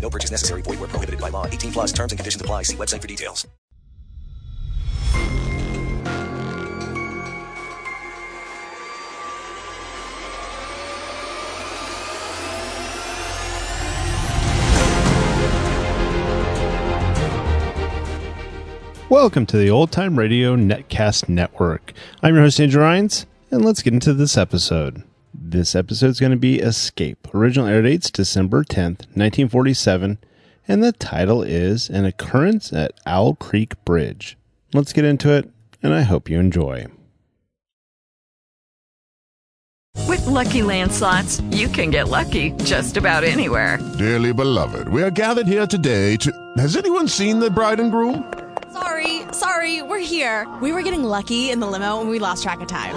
No purchase necessary. Void where prohibited by law. 18 plus terms and conditions apply. See website for details. Welcome to the Old Time Radio Netcast Network. I'm your host, Andrew Rhynes, and let's get into this episode. This episode is going to be Escape. Original air dates December 10th, 1947, and the title is An Occurrence at Owl Creek Bridge. Let's get into it, and I hope you enjoy. With Lucky Land slots, you can get lucky just about anywhere. Dearly beloved, we are gathered here today to. Has anyone seen the bride and groom? Sorry, sorry, we're here. We were getting lucky in the limo and we lost track of time.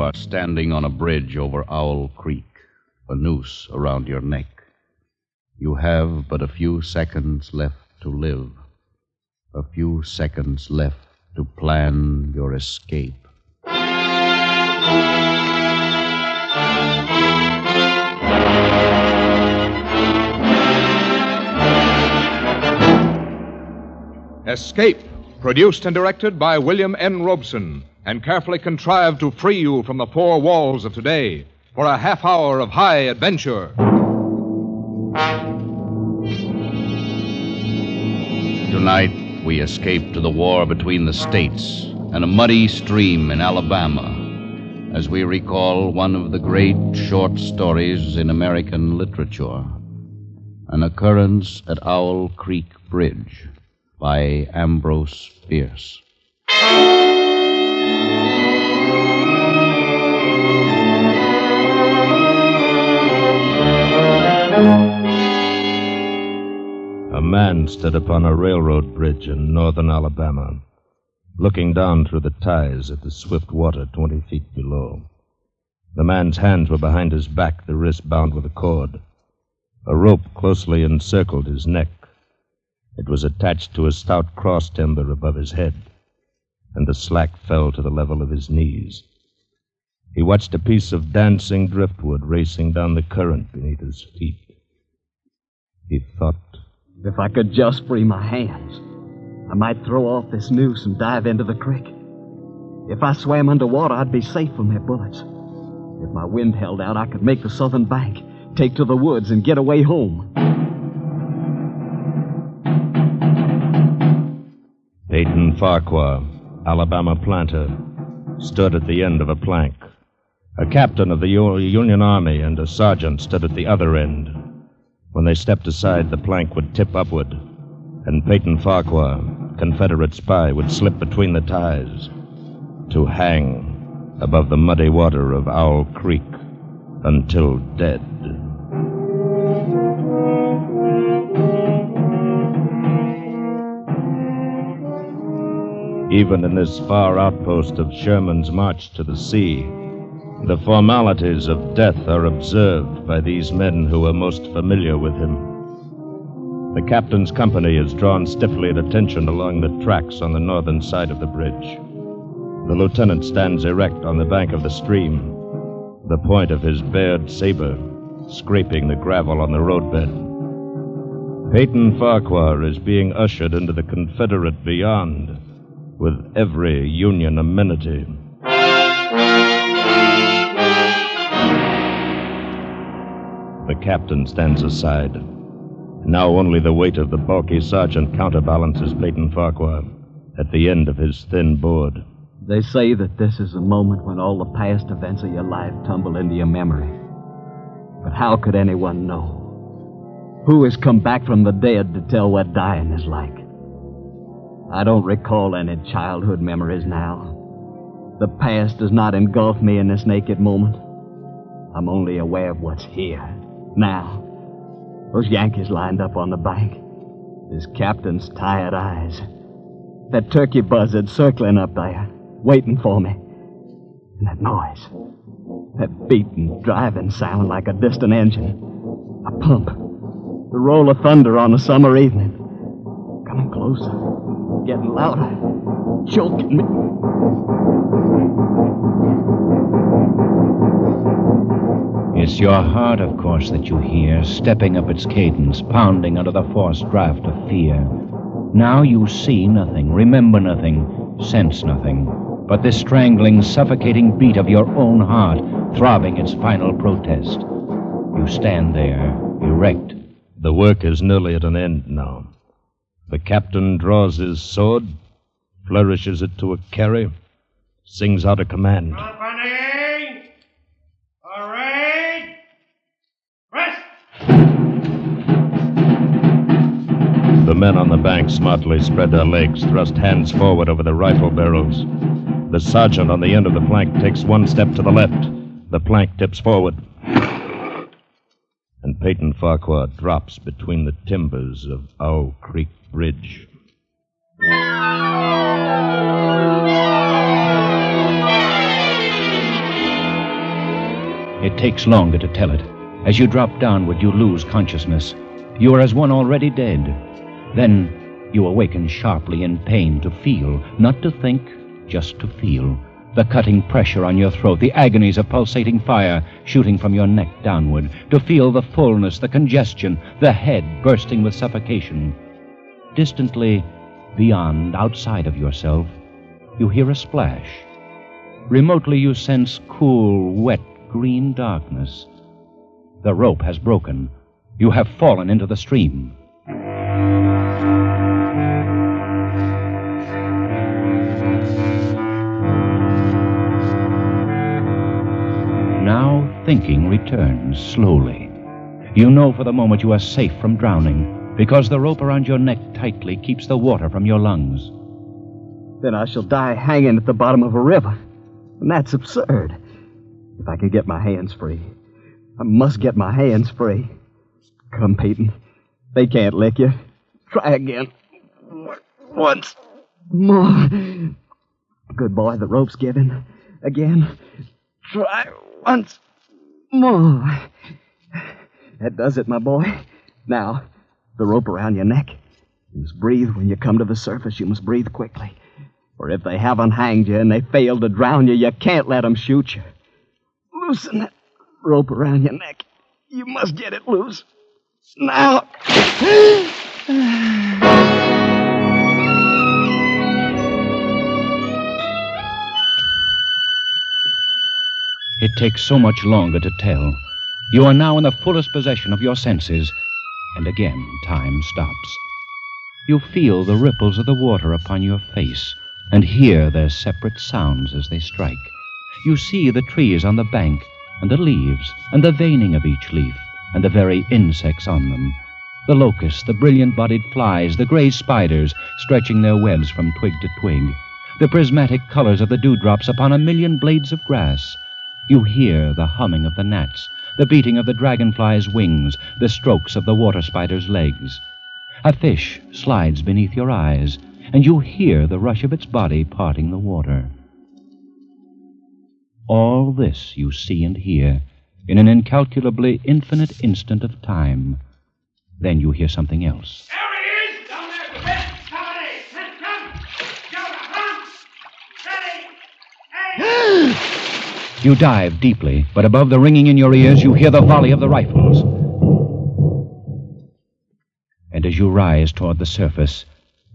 You are standing on a bridge over Owl Creek, a noose around your neck. You have but a few seconds left to live, a few seconds left to plan your escape. Escape, produced and directed by William N. Robson, and carefully contrived to free you from the four walls of today for a half hour of high adventure. Tonight, we escape to the war between the states and a muddy stream in Alabama as we recall one of the great short stories in American literature An Occurrence at Owl Creek Bridge by Ambrose Bierce. A man stood upon a railroad bridge in northern Alabama, looking down through the ties at the swift water twenty feet below. The man's hands were behind his back, the wrist bound with a cord. A rope closely encircled his neck. It was attached to a stout cross timber above his head, and the slack fell to the level of his knees. He watched a piece of dancing driftwood racing down the current beneath his feet. He thought, If I could just free my hands, I might throw off this noose and dive into the creek. If I swam underwater, I'd be safe from their bullets. If my wind held out, I could make the southern bank, take to the woods, and get away home. Peyton Farquhar, Alabama planter, stood at the end of a plank. A captain of the U- Union Army and a sergeant stood at the other end. When they stepped aside, the plank would tip upward, and Peyton Farquhar, Confederate spy would slip between the ties to hang above the muddy water of Owl Creek until dead. Even in this far outpost of Sherman's march to the sea, the formalities of death are observed by these men who are most familiar with him. The captain's company is drawn stiffly at attention along the tracks on the northern side of the bridge. The lieutenant stands erect on the bank of the stream, the point of his bared saber scraping the gravel on the roadbed. Peyton Farquhar is being ushered into the Confederate beyond with every Union amenity. The captain stands aside. Now only the weight of the bulky sergeant counterbalances Peyton Farquhar at the end of his thin board. They say that this is a moment when all the past events of your life tumble into your memory. But how could anyone know? Who has come back from the dead to tell what dying is like? I don't recall any childhood memories now. The past does not engulf me in this naked moment. I'm only aware of what's here, now. Those Yankees lined up on the bank. His captain's tired eyes. That turkey buzzard circling up there, waiting for me. And that noise. That beating, driving sound like a distant engine. A pump. The roll of thunder on a summer evening. Coming closer. Getting louder. Choking me. It's your heart, of course, that you hear, stepping up its cadence, pounding under the forced draft of fear. Now you see nothing, remember nothing, sense nothing, but this strangling, suffocating beat of your own heart throbbing its final protest. You stand there, erect. The work is nearly at an end now. The captain draws his sword, flourishes it to a carry, sings out a command. Company! Parade! Rest! The men on the bank smartly spread their legs, thrust hands forward over the rifle barrels. The sergeant on the end of the plank takes one step to the left. The plank tips forward. And Peyton Farquhar drops between the timbers of Owl Creek Bridge. It takes longer to tell it. As you drop downward, you lose consciousness. You are as one already dead. Then you awaken sharply in pain to feel, not to think, just to feel. The cutting pressure on your throat, the agonies of pulsating fire shooting from your neck downward, to feel the fullness, the congestion, the head bursting with suffocation. Distantly, beyond, outside of yourself, you hear a splash. Remotely, you sense cool, wet, green darkness. The rope has broken. You have fallen into the stream. Now thinking returns slowly. You know for the moment you are safe from drowning because the rope around your neck tightly keeps the water from your lungs. Then I shall die hanging at the bottom of a river. And that's absurd. If I can get my hands free. I must get my hands free. Come, Peyton. They can't lick you. Try again. Once more. Good boy, the rope's given. Again. Try once more. That does it, my boy. Now, the rope around your neck. You must breathe when you come to the surface. You must breathe quickly. For if they haven't hanged you and they fail to drown you, you can't let them shoot you. Loosen that rope around your neck. You must get it loose. Now. It takes so much longer to tell. You are now in the fullest possession of your senses, and again time stops. You feel the ripples of the water upon your face and hear their separate sounds as they strike. You see the trees on the bank, and the leaves, and the veining of each leaf, and the very insects on them. The locusts, the brilliant bodied flies, the gray spiders stretching their webs from twig to twig, the prismatic colors of the dewdrops upon a million blades of grass. You hear the humming of the gnats, the beating of the dragonfly's wings, the strokes of the water spider's legs. A fish slides beneath your eyes, and you hear the rush of its body parting the water. All this you see and hear in an incalculably infinite instant of time. Then you hear something else. You dive deeply, but above the ringing in your ears, you hear the volley of the rifles. And as you rise toward the surface,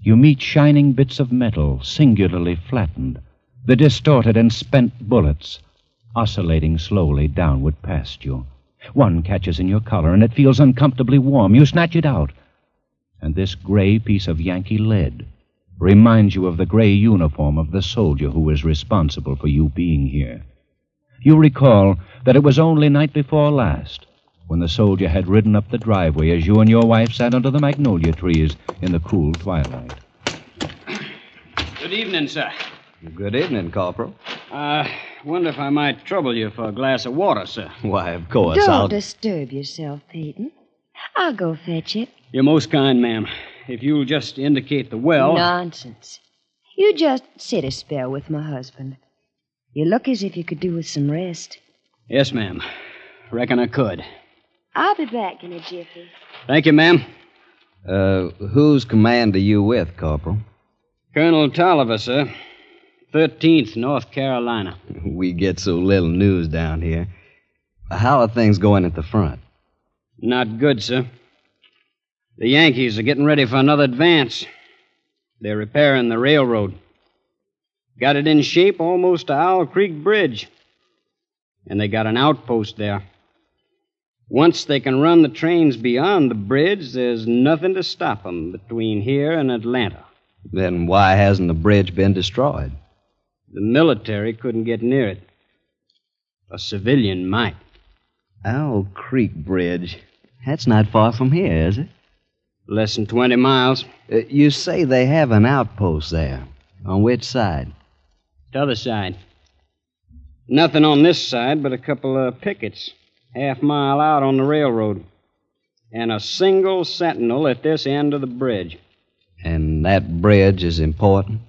you meet shining bits of metal, singularly flattened, the distorted and spent bullets, oscillating slowly downward past you. One catches in your collar, and it feels uncomfortably warm. You snatch it out. And this gray piece of Yankee lead reminds you of the gray uniform of the soldier who is responsible for you being here. You recall that it was only night before last when the soldier had ridden up the driveway as you and your wife sat under the magnolia trees in the cool twilight. Good evening, sir. Good evening, Corporal. Uh, wonder if I might trouble you for a glass of water, sir. Why, of course, Don't I'll. disturb yourself, Peyton. I'll go fetch it. You're most kind, ma'am. If you'll just indicate the well. Nonsense. You just sit a spell with my husband. You look as if you could do with some rest. Yes, ma'am. Reckon I could. I'll be back in a jiffy. Thank you, ma'am. Uh, whose command are you with, Corporal? Colonel Tolliver, sir. 13th North Carolina. We get so little news down here. How are things going at the front? Not good, sir. The Yankees are getting ready for another advance. They're repairing the railroad. Got it in shape almost to Owl Creek Bridge. And they got an outpost there. Once they can run the trains beyond the bridge, there's nothing to stop 'em between here and Atlanta. Then why hasn't the bridge been destroyed? The military couldn't get near it. A civilian might. Owl Creek Bridge. That's not far from here, is it? Less than 20 miles. Uh, you say they have an outpost there. On which side? T'other side. Nothing on this side but a couple of pickets, half mile out on the railroad. And a single sentinel at this end of the bridge. And that bridge is important?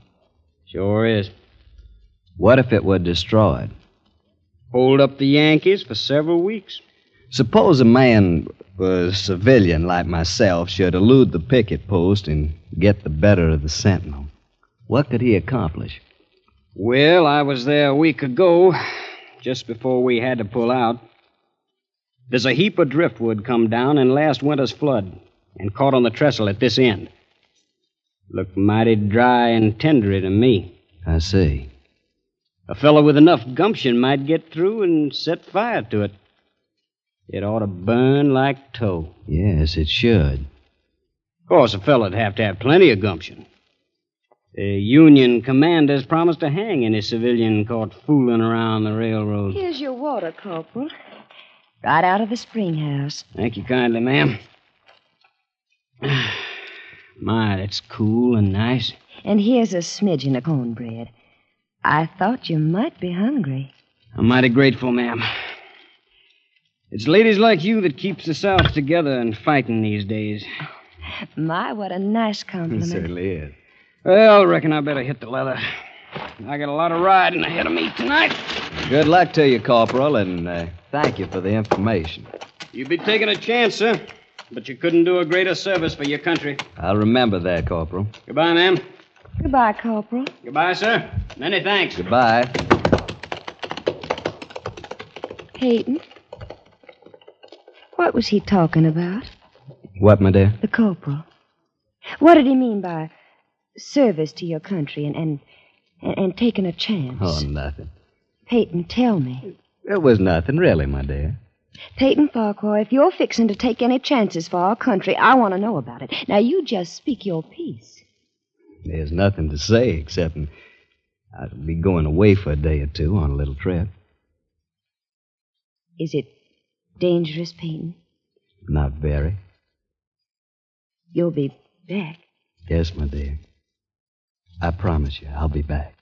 Sure is. What if it were destroyed? Hold up the Yankees for several weeks. Suppose a man, a civilian like myself, should elude the picket post and get the better of the sentinel. What could he accomplish? Well, I was there a week ago, just before we had to pull out. There's a heap of driftwood come down in last winter's flood and caught on the trestle at this end. Looked mighty dry and tendery to me. I see. A fellow with enough gumption might get through and set fire to it. It ought to burn like tow. Yes, it should. Of course, a fellow'd have to have plenty of gumption. The Union commander's promised to hang any civilian caught fooling around the railroad. Here's your water, Corporal. Right out of the spring house. Thank you kindly, ma'am. My, that's cool and nice. And here's a smidgen of cornbread. I thought you might be hungry. I'm mighty grateful, ma'am. It's ladies like you that keeps the South together and fighting these days. My, what a nice compliment. It certainly is. Well, reckon I better hit the leather. I got a lot of riding ahead of me tonight. Good luck to you, Corporal, and uh, thank you for the information. You'd be taking a chance, sir. But you couldn't do a greater service for your country. I'll remember that, Corporal. Goodbye, ma'am. Goodbye, Corporal. Goodbye, sir. Many thanks. Goodbye. Peyton. What was he talking about? What, my dear? The corporal. What did he mean by service to your country and and, and, and taking a chance? Oh, nothing. Peyton, tell me. It was nothing, really, my dear. Peyton Farquhar, if you're fixing to take any chances for our country, I want to know about it. Now, you just speak your piece. There's nothing to say except I'll be going away for a day or two on a little trip. Is it dangerous, Peyton? Not very. You'll be back. Yes, my dear. I promise you, I'll be back.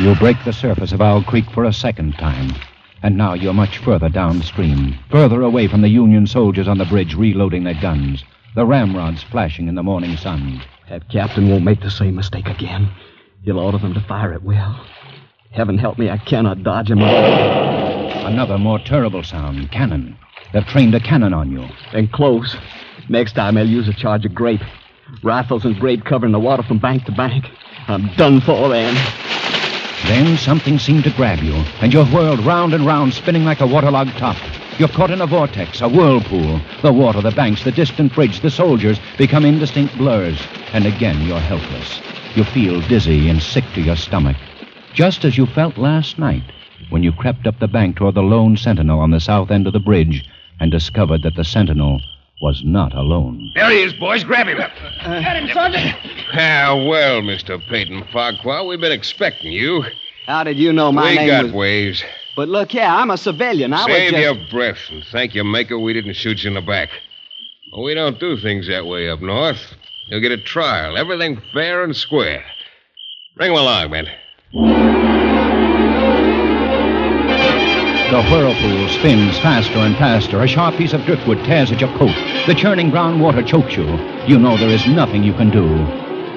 You break the surface of Owl Creek for a second time. And now you're much further downstream, further away from the Union soldiers on the bridge reloading their guns, the ramrods flashing in the morning sun. That captain won't make the same mistake again. He'll order them to fire at will. Heaven help me, I cannot dodge him. Another more terrible sound cannon. They've trained a cannon on you. And close. Next time they'll use a charge of grape. Rifles and grape covering the water from bank to bank. I'm done for then. Then something seemed to grab you, and you're whirled round and round, spinning like a waterlogged top. You're caught in a vortex, a whirlpool. The water, the banks, the distant bridge, the soldiers become indistinct blurs. And again you're helpless. You feel dizzy and sick to your stomach. Just as you felt last night when you crept up the bank toward the lone sentinel on the south end of the bridge and discovered that the sentinel was not alone. There he is, boys. Grab him. Get him, Sergeant. Ah, well, Mr. Peyton Farquhar, we've been expecting you. How did you know my we name got was... ways. But look here, I'm a civilian. I Save was just... your breath and thank your maker we didn't shoot you in the back. Well, we don't do things that way up north. You'll get a trial, everything fair and square. Bring him along, man. The whirlpool spins faster and faster. A sharp piece of driftwood tears at your coat. The churning brown water chokes you. You know there is nothing you can do.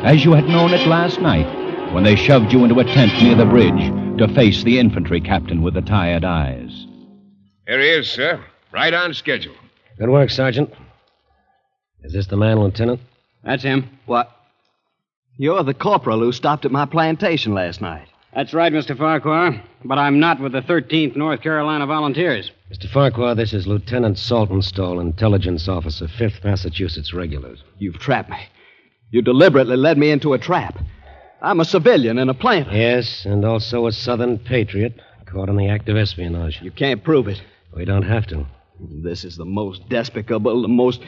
As you had known it last night, when they shoved you into a tent near the bridge to face the infantry captain with the tired eyes. Here he is, sir. Right on schedule. Good work, Sergeant. Is this the man, Lieutenant? That's him. What? You're the corporal who stopped at my plantation last night. That's right, Mr. Farquhar. But I'm not with the 13th North Carolina Volunteers. Mr. Farquhar, this is Lieutenant Saltonstall, intelligence officer, 5th Massachusetts Regulars. You've trapped me. You deliberately led me into a trap. I'm a civilian and a planter. Yes, and also a Southern patriot, caught in the act of espionage. You can't prove it. We don't have to. This is the most despicable, the most.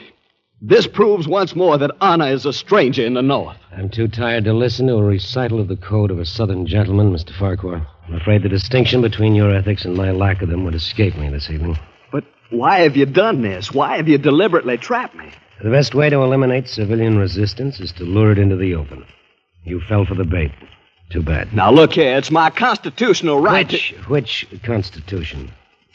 This proves once more that honor is a stranger in the North. I'm too tired to listen to a recital of the code of a Southern gentleman, Mr. Farquhar. I'm afraid the distinction between your ethics and my lack of them would escape me this evening. But why have you done this? Why have you deliberately trapped me? The best way to eliminate civilian resistance is to lure it into the open. You fell for the bait. Too bad. Now look here, it's my constitutional right. Which, to... which Constitution?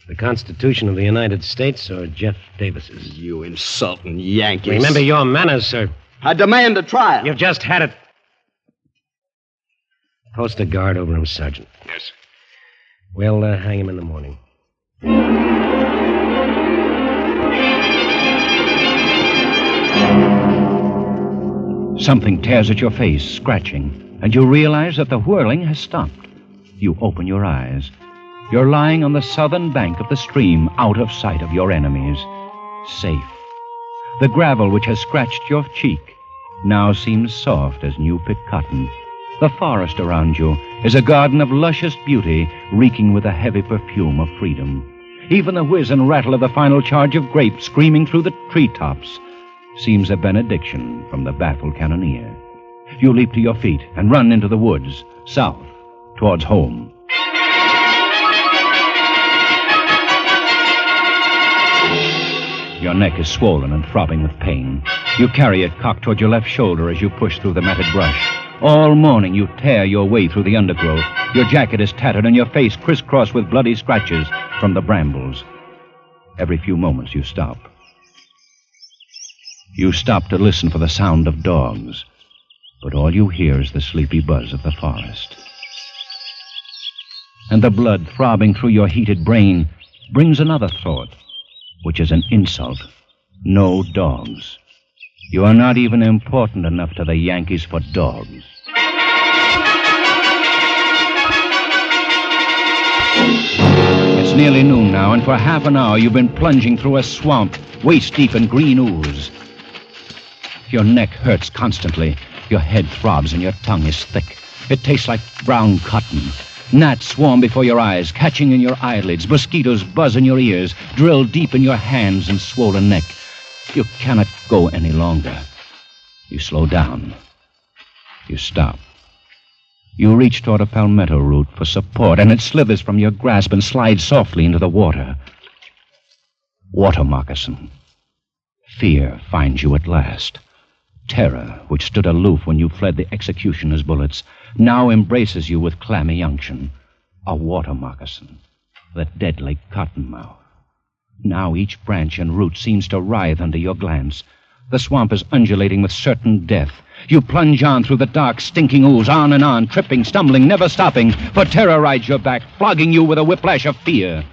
The Constitution of the United States or Jeff Davis's? You insulting Yankees. Remember your manners, sir. I demand a trial. You've just had it. Post a guard over him, Sergeant. Yes. We'll uh, hang him in the morning. Something tears at your face, scratching, and you realize that the whirling has stopped. You open your eyes. You're lying on the southern bank of the stream, out of sight of your enemies. Safe. The gravel which has scratched your cheek now seems soft as new picked cotton. The forest around you is a garden of luscious beauty, reeking with a heavy perfume of freedom. Even the whiz and rattle of the final charge of grape screaming through the treetops seems a benediction from the baffled cannoneer. You leap to your feet and run into the woods, south, towards home. Your neck is swollen and throbbing with pain. You carry it cocked toward your left shoulder as you push through the matted brush. All morning you tear your way through the undergrowth. Your jacket is tattered and your face crisscrossed with bloody scratches from the brambles. Every few moments you stop. You stop to listen for the sound of dogs, but all you hear is the sleepy buzz of the forest. And the blood throbbing through your heated brain brings another thought, which is an insult. No dogs. You are not even important enough to the Yankees for dogs. It's nearly noon now, and for half an hour you've been plunging through a swamp, waist deep in green ooze. Your neck hurts constantly. Your head throbs and your tongue is thick. It tastes like brown cotton. Gnats swarm before your eyes, catching in your eyelids. Mosquitoes buzz in your ears, drill deep in your hands and swollen neck. You cannot go any longer. You slow down. You stop. You reach toward a palmetto root for support, and it slithers from your grasp and slides softly into the water. Water moccasin. Fear finds you at last. Terror, which stood aloof when you fled the executioner's bullets, now embraces you with clammy unction. A water moccasin. The deadly cottonmouth. Now each branch and root seems to writhe under your glance. The swamp is undulating with certain death. You plunge on through the dark, stinking ooze, on and on, tripping, stumbling, never stopping, for terror rides your back, flogging you with a whiplash of fear.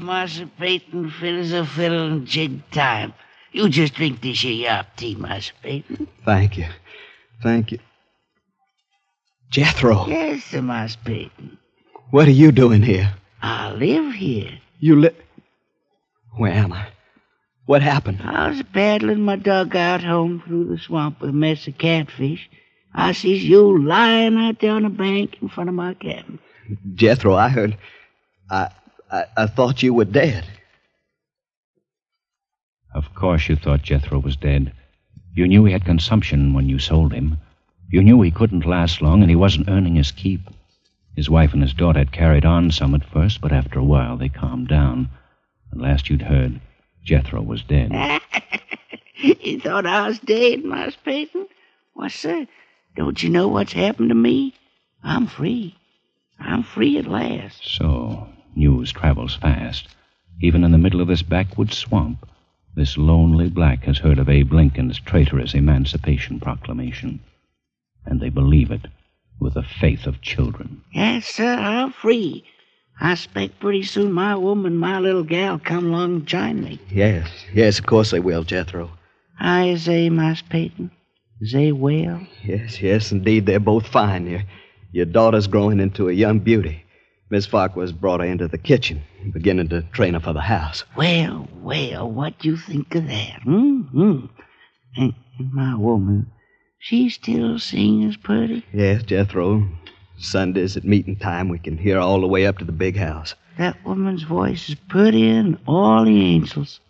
Master Peyton fit as a fiddle and jig time. You just drink this here yop tea, Master Peyton. Thank you. Thank you. Jethro, Yes, sir, Master Peyton. what are you doing here? I live here. You live. Where am I? What happened? I was paddling my dugout home through the swamp with a mess of catfish. I sees you lying out there on the bank in front of my cabin. Jethro, I heard. I, I, I thought you were dead. Of course you thought Jethro was dead. You knew he had consumption when you sold him. You knew he couldn't last long and he wasn't earning his keep. His wife and his daughter had carried on some at first, but after a while they calmed down. And last you'd heard, Jethro was dead. you thought I was dead, Master Peyton? Why, sir, don't you know what's happened to me? I'm free. I'm free at last. So, news travels fast. Even in the middle of this backwoods swamp, this lonely black has heard of Abe Lincoln's traitorous Emancipation Proclamation. And they believe it with the faith of children. Yes, sir, I'm free. I expect pretty soon my woman, my little gal, come along and join me. Yes, yes, of course they will, Jethro. Hi, is they, Master Peyton? Is they well? Yes, yes, indeed, they're both fine. Your, your daughter's growing into a young beauty. Miss Farquhar's brought her into the kitchen, beginning to train her for the house. Well, well, what you think of that? Mm-hmm. And, and my woman, she still sings pretty? Yes, Jethro. Sundays at meeting time, we can hear all the way up to the big house. That woman's voice is prettier than all the angels.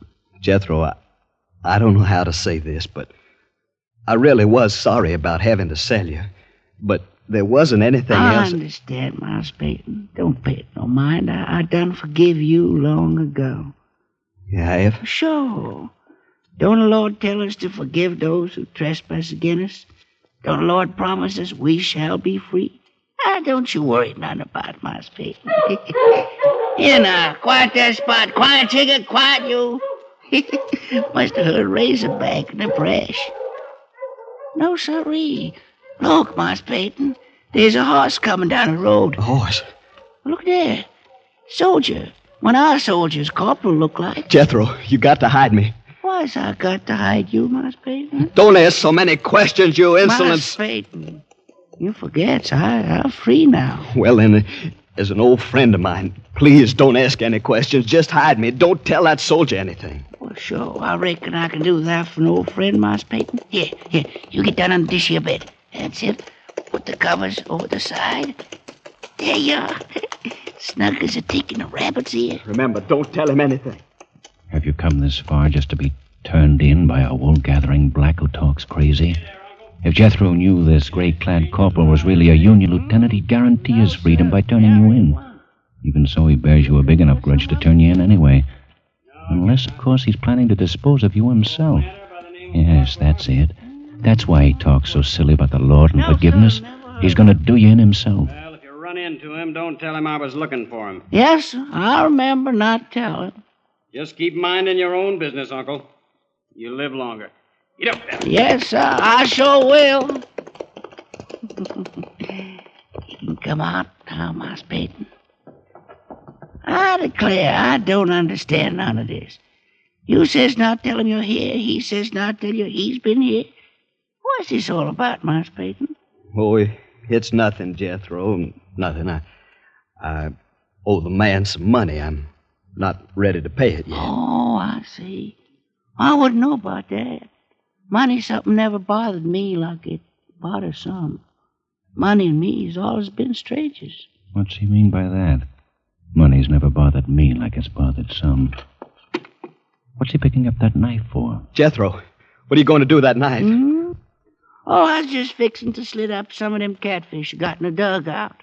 Jethro, I, I don't know how to say this, but I really was sorry about having to sell you. But there wasn't anything I else. I understand, Miles Peyton. Don't pay it no mind. I, I done forgive you long ago. You have? Sure. Don't the Lord tell us to forgive those who trespass against us? Don't the Lord promise us we shall be free? Ah, don't you worry none about Miles Peyton. Here now, quiet that spot. Quiet, chicken, quiet you. Must have heard Razorback in the brush. No, sirree. Look, Miles Peyton. There's a horse coming down the road. A horse? Look there. Soldier. One of our soldiers, Corporal, look like. Jethro, you got to hide me. Why's I got to hide you, Miles Peyton? Don't ask so many questions, you insolent. Miles Peyton. You forget, I, I'm free now. Well, then, as an old friend of mine, please don't ask any questions. Just hide me. Don't tell that soldier anything. Well, sure. I reckon I can do that for an old friend, Miles Peyton. Here, here. You get down on this here bed. That's it. Put the covers over the side. There you are. Snug as a tick in a rabbit's ear. Remember, don't tell him anything. Have you come this far just to be turned in by a wool gathering black who talks crazy? If Jethro knew this gray clad corporal was really a Union lieutenant, he'd guarantee his freedom by turning you in. Even so, he bears you a big enough grudge to turn you in anyway. Unless, of course, he's planning to dispose of you himself. Yes, that's it. That's why he talks so silly about the Lord and forgiveness. He's going to do you in himself. Well, if you run into him, don't tell him I was looking for him. Yes, I remember not telling. Just keep minding your own business, Uncle. You live longer. Get up there. Yes, sir, I sure will. you can come out now, Miles Peyton. I declare, I don't understand none of this. You says not tell him you're here. He says not tell you he's been here. What's this all about, Miles Peyton? Oh, it's nothing, Jethro. Nothing. I, I owe the man some money. I'm not ready to pay it yet. Oh, I see. I wouldn't know about that. Money something never bothered me like it bothers some. Money and me has always been strangers. What's he mean by that? Money's never bothered me like it's bothered some. What's he picking up that knife for? Jethro, what are you going to do with that knife? Hmm? Oh, I was just fixing to slit up some of them catfish got in the dugout.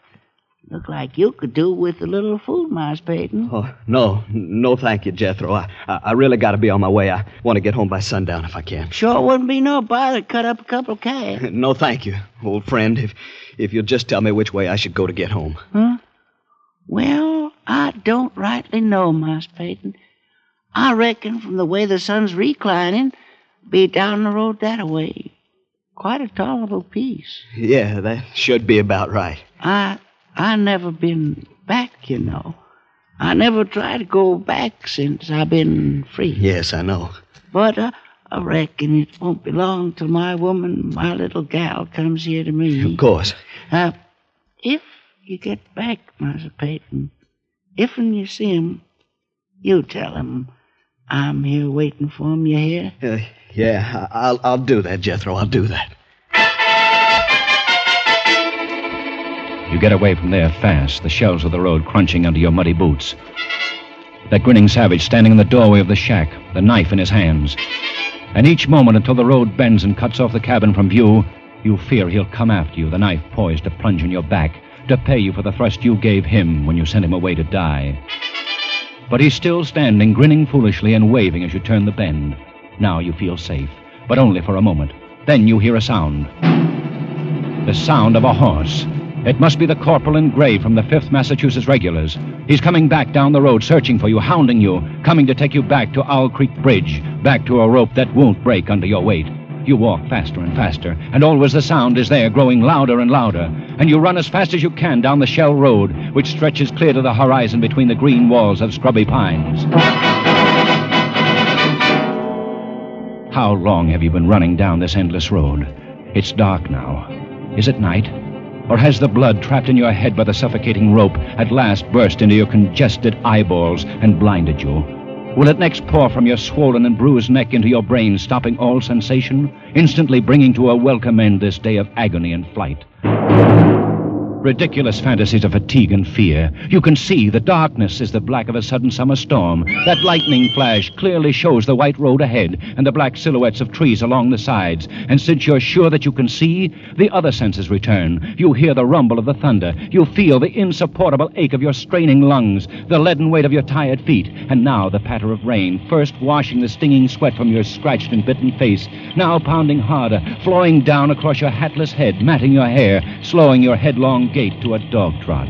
Look like you could do with a little food, Miles Peyton. Oh, no. No, thank you, Jethro. I, I, I really got to be on my way. I want to get home by sundown if I can. Sure wouldn't be no bother to cut up a couple of calves. No, thank you, old friend. If, if you'll just tell me which way I should go to get home. Huh? Well, I don't rightly know, Miles Peyton. I reckon from the way the sun's reclining, be down the road that way. Quite a tolerable piece. Yeah, that should be about right. I I never been back, you know. I never tried to go back since I've been free. Yes, I know. But uh, I reckon it won't be long till my woman, my little gal, comes here to me. Of course. Uh, if you get back, Master Peyton, if and you see him, you tell him I'm here waiting for him. You hear? Uh, yeah, I- I'll, I'll do that, Jethro. I'll do that. You get away from there fast, the shells of the road crunching under your muddy boots. That grinning savage standing in the doorway of the shack, the knife in his hands. And each moment until the road bends and cuts off the cabin from view, you fear he'll come after you, the knife poised to plunge in your back, to pay you for the thrust you gave him when you sent him away to die. But he's still standing, grinning foolishly and waving as you turn the bend. Now you feel safe, but only for a moment. Then you hear a sound. The sound of a horse. It must be the corporal in gray from the 5th Massachusetts Regulars. He's coming back down the road, searching for you, hounding you, coming to take you back to Owl Creek Bridge, back to a rope that won't break under your weight. You walk faster and faster, and always the sound is there, growing louder and louder. And you run as fast as you can down the Shell Road, which stretches clear to the horizon between the green walls of scrubby pines. How long have you been running down this endless road? It's dark now. Is it night? Or has the blood trapped in your head by the suffocating rope at last burst into your congested eyeballs and blinded you? Will it next pour from your swollen and bruised neck into your brain, stopping all sensation, instantly bringing to a welcome end this day of agony and flight? Ridiculous fantasies of fatigue and fear. You can see the darkness is the black of a sudden summer storm. That lightning flash clearly shows the white road ahead and the black silhouettes of trees along the sides. And since you're sure that you can see, the other senses return. You hear the rumble of the thunder. You feel the insupportable ache of your straining lungs, the leaden weight of your tired feet, and now the patter of rain, first washing the stinging sweat from your scratched and bitten face, now pounding harder, flowing down across your hatless head, matting your hair, slowing your headlong to a dog trot.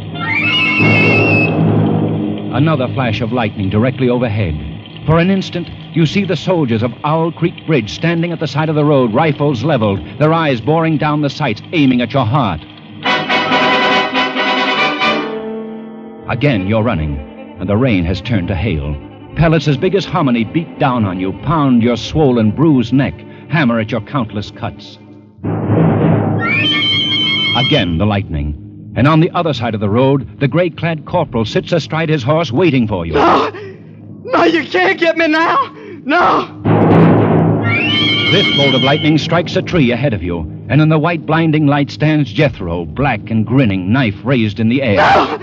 Another flash of lightning directly overhead. For an instant, you see the soldiers of Owl Creek Bridge standing at the side of the road, rifles leveled, their eyes boring down the sights, aiming at your heart. Again, you're running, and the rain has turned to hail. Pellets as big as hominy beat down on you, pound your swollen, bruised neck, hammer at your countless cuts. Again, the lightning. And on the other side of the road, the gray clad corporal sits astride his horse waiting for you. No! No, you can't get me now! No! This bolt of lightning strikes a tree ahead of you, and in the white blinding light stands Jethro, black and grinning, knife raised in the air. No!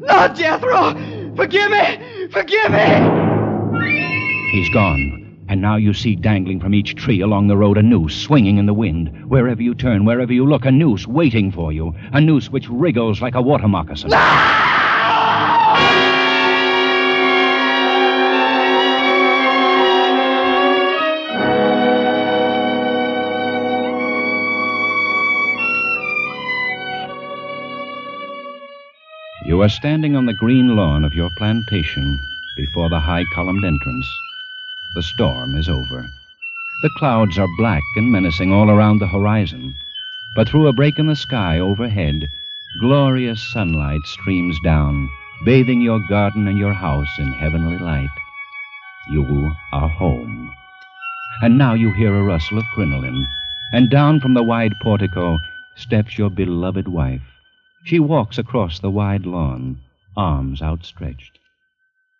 No, Jethro! Forgive me! Forgive me! He's gone. And now you see dangling from each tree along the road a noose swinging in the wind. Wherever you turn, wherever you look, a noose waiting for you. A noose which wriggles like a water moccasin. You are standing on the green lawn of your plantation before the high columned entrance. The storm is over. The clouds are black and menacing all around the horizon. But through a break in the sky overhead, glorious sunlight streams down, bathing your garden and your house in heavenly light. You are home. And now you hear a rustle of crinoline, and down from the wide portico steps your beloved wife. She walks across the wide lawn, arms outstretched.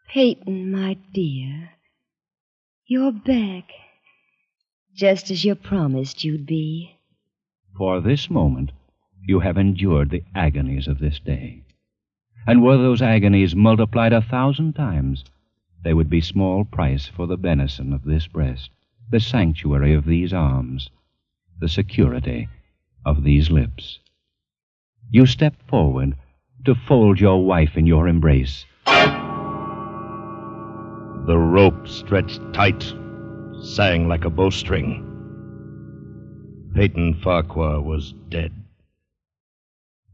Peyton, my dear, you're back. Just as you promised you'd be. For this moment, you have endured the agonies of this day. And were those agonies multiplied a thousand times, they would be small price for the benison of this breast, the sanctuary of these arms, the security of these lips. You step forward to fold your wife in your embrace. The rope stretched tight, sang like a bowstring. Peyton Farquhar was dead.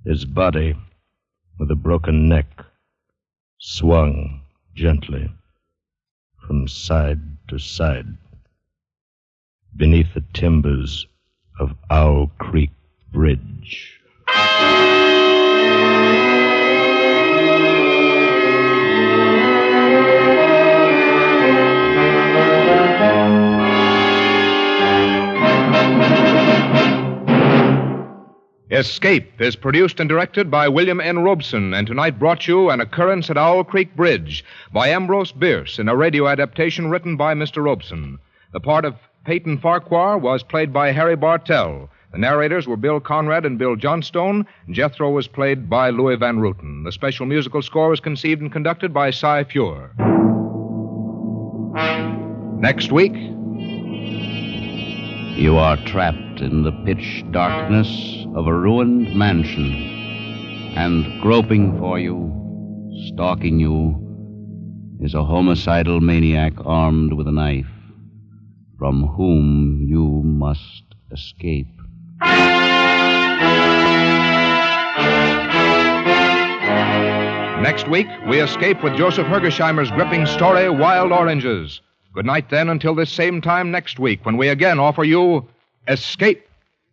His body, with a broken neck, swung gently from side to side beneath the timbers of Owl Creek Bridge. Escape is produced and directed by William N. Robson, and tonight brought you an occurrence at Owl Creek Bridge by Ambrose Bierce in a radio adaptation written by Mr. Robson. The part of Peyton Farquhar was played by Harry Bartell. The narrators were Bill Conrad and Bill Johnstone. Jethro was played by Luis van Rooten. The special musical score was conceived and conducted by Cy Feuer. Next week, You are trapped in the pitch darkness of a ruined mansion, and groping for you, stalking you, is a homicidal maniac armed with a knife, from whom you must escape. Next week, we escape with Joseph Hergesheimer's gripping story, Wild Oranges. Good night, then, until this same time next week, when we again offer you Escape.